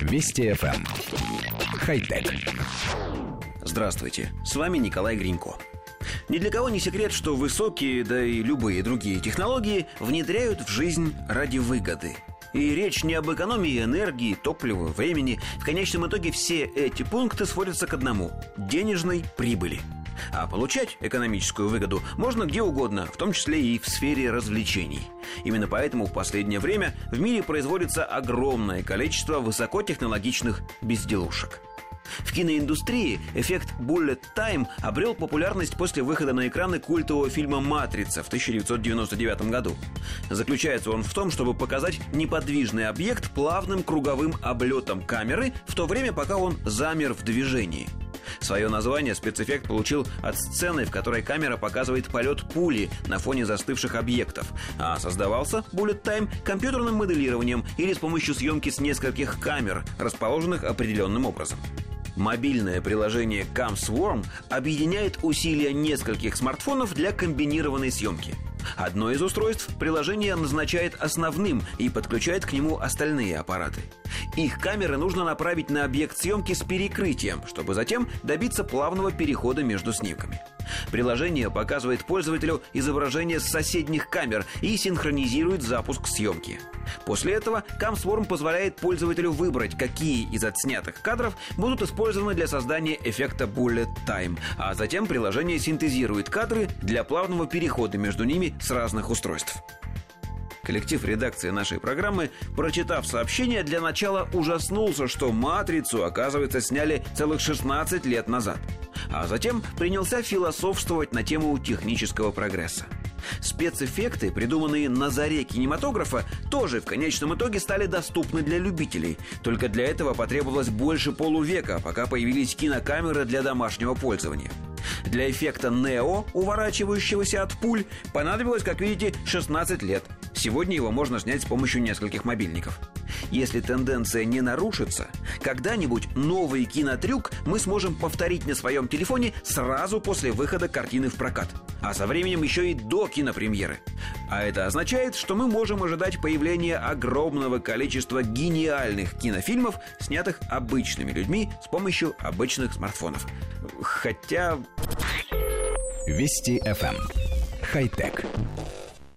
Вести FM. Эм. Хай-тек. Здравствуйте, с вами Николай Гринько. Ни для кого не секрет, что высокие, да и любые другие технологии внедряют в жизнь ради выгоды. И речь не об экономии энергии, топлива, времени. В конечном итоге все эти пункты сводятся к одному – денежной прибыли – а получать экономическую выгоду можно где угодно, в том числе и в сфере развлечений. Именно поэтому в последнее время в мире производится огромное количество высокотехнологичных безделушек. В киноиндустрии эффект Bullet Time обрел популярность после выхода на экраны культового фильма «Матрица» в 1999 году. Заключается он в том, чтобы показать неподвижный объект плавным круговым облетом камеры в то время, пока он замер в движении – Свое название спецэффект получил от сцены, в которой камера показывает полет пули на фоне застывших объектов, а создавался Bullet Time компьютерным моделированием или с помощью съемки с нескольких камер, расположенных определенным образом. Мобильное приложение CamSwarm объединяет усилия нескольких смартфонов для комбинированной съемки. Одно из устройств приложение назначает основным и подключает к нему остальные аппараты – их камеры нужно направить на объект съемки с перекрытием, чтобы затем добиться плавного перехода между снимками. Приложение показывает пользователю изображение с соседних камер и синхронизирует запуск съемки. После этого CamSwarm позволяет пользователю выбрать, какие из отснятых кадров будут использованы для создания эффекта Bullet Time, а затем приложение синтезирует кадры для плавного перехода между ними с разных устройств. Коллектив редакции нашей программы, прочитав сообщение, для начала ужаснулся, что «Матрицу», оказывается, сняли целых 16 лет назад. А затем принялся философствовать на тему технического прогресса. Спецэффекты, придуманные на заре кинематографа, тоже в конечном итоге стали доступны для любителей. Только для этого потребовалось больше полувека, пока появились кинокамеры для домашнего пользования. Для эффекта Нео, уворачивающегося от пуль, понадобилось, как видите, 16 лет – Сегодня его можно снять с помощью нескольких мобильников. Если тенденция не нарушится, когда-нибудь новый кинотрюк мы сможем повторить на своем телефоне сразу после выхода картины в прокат. А со временем еще и до кинопремьеры. А это означает, что мы можем ожидать появления огромного количества гениальных кинофильмов, снятых обычными людьми с помощью обычных смартфонов. Хотя... Вести FM. Эм. Хай-тек.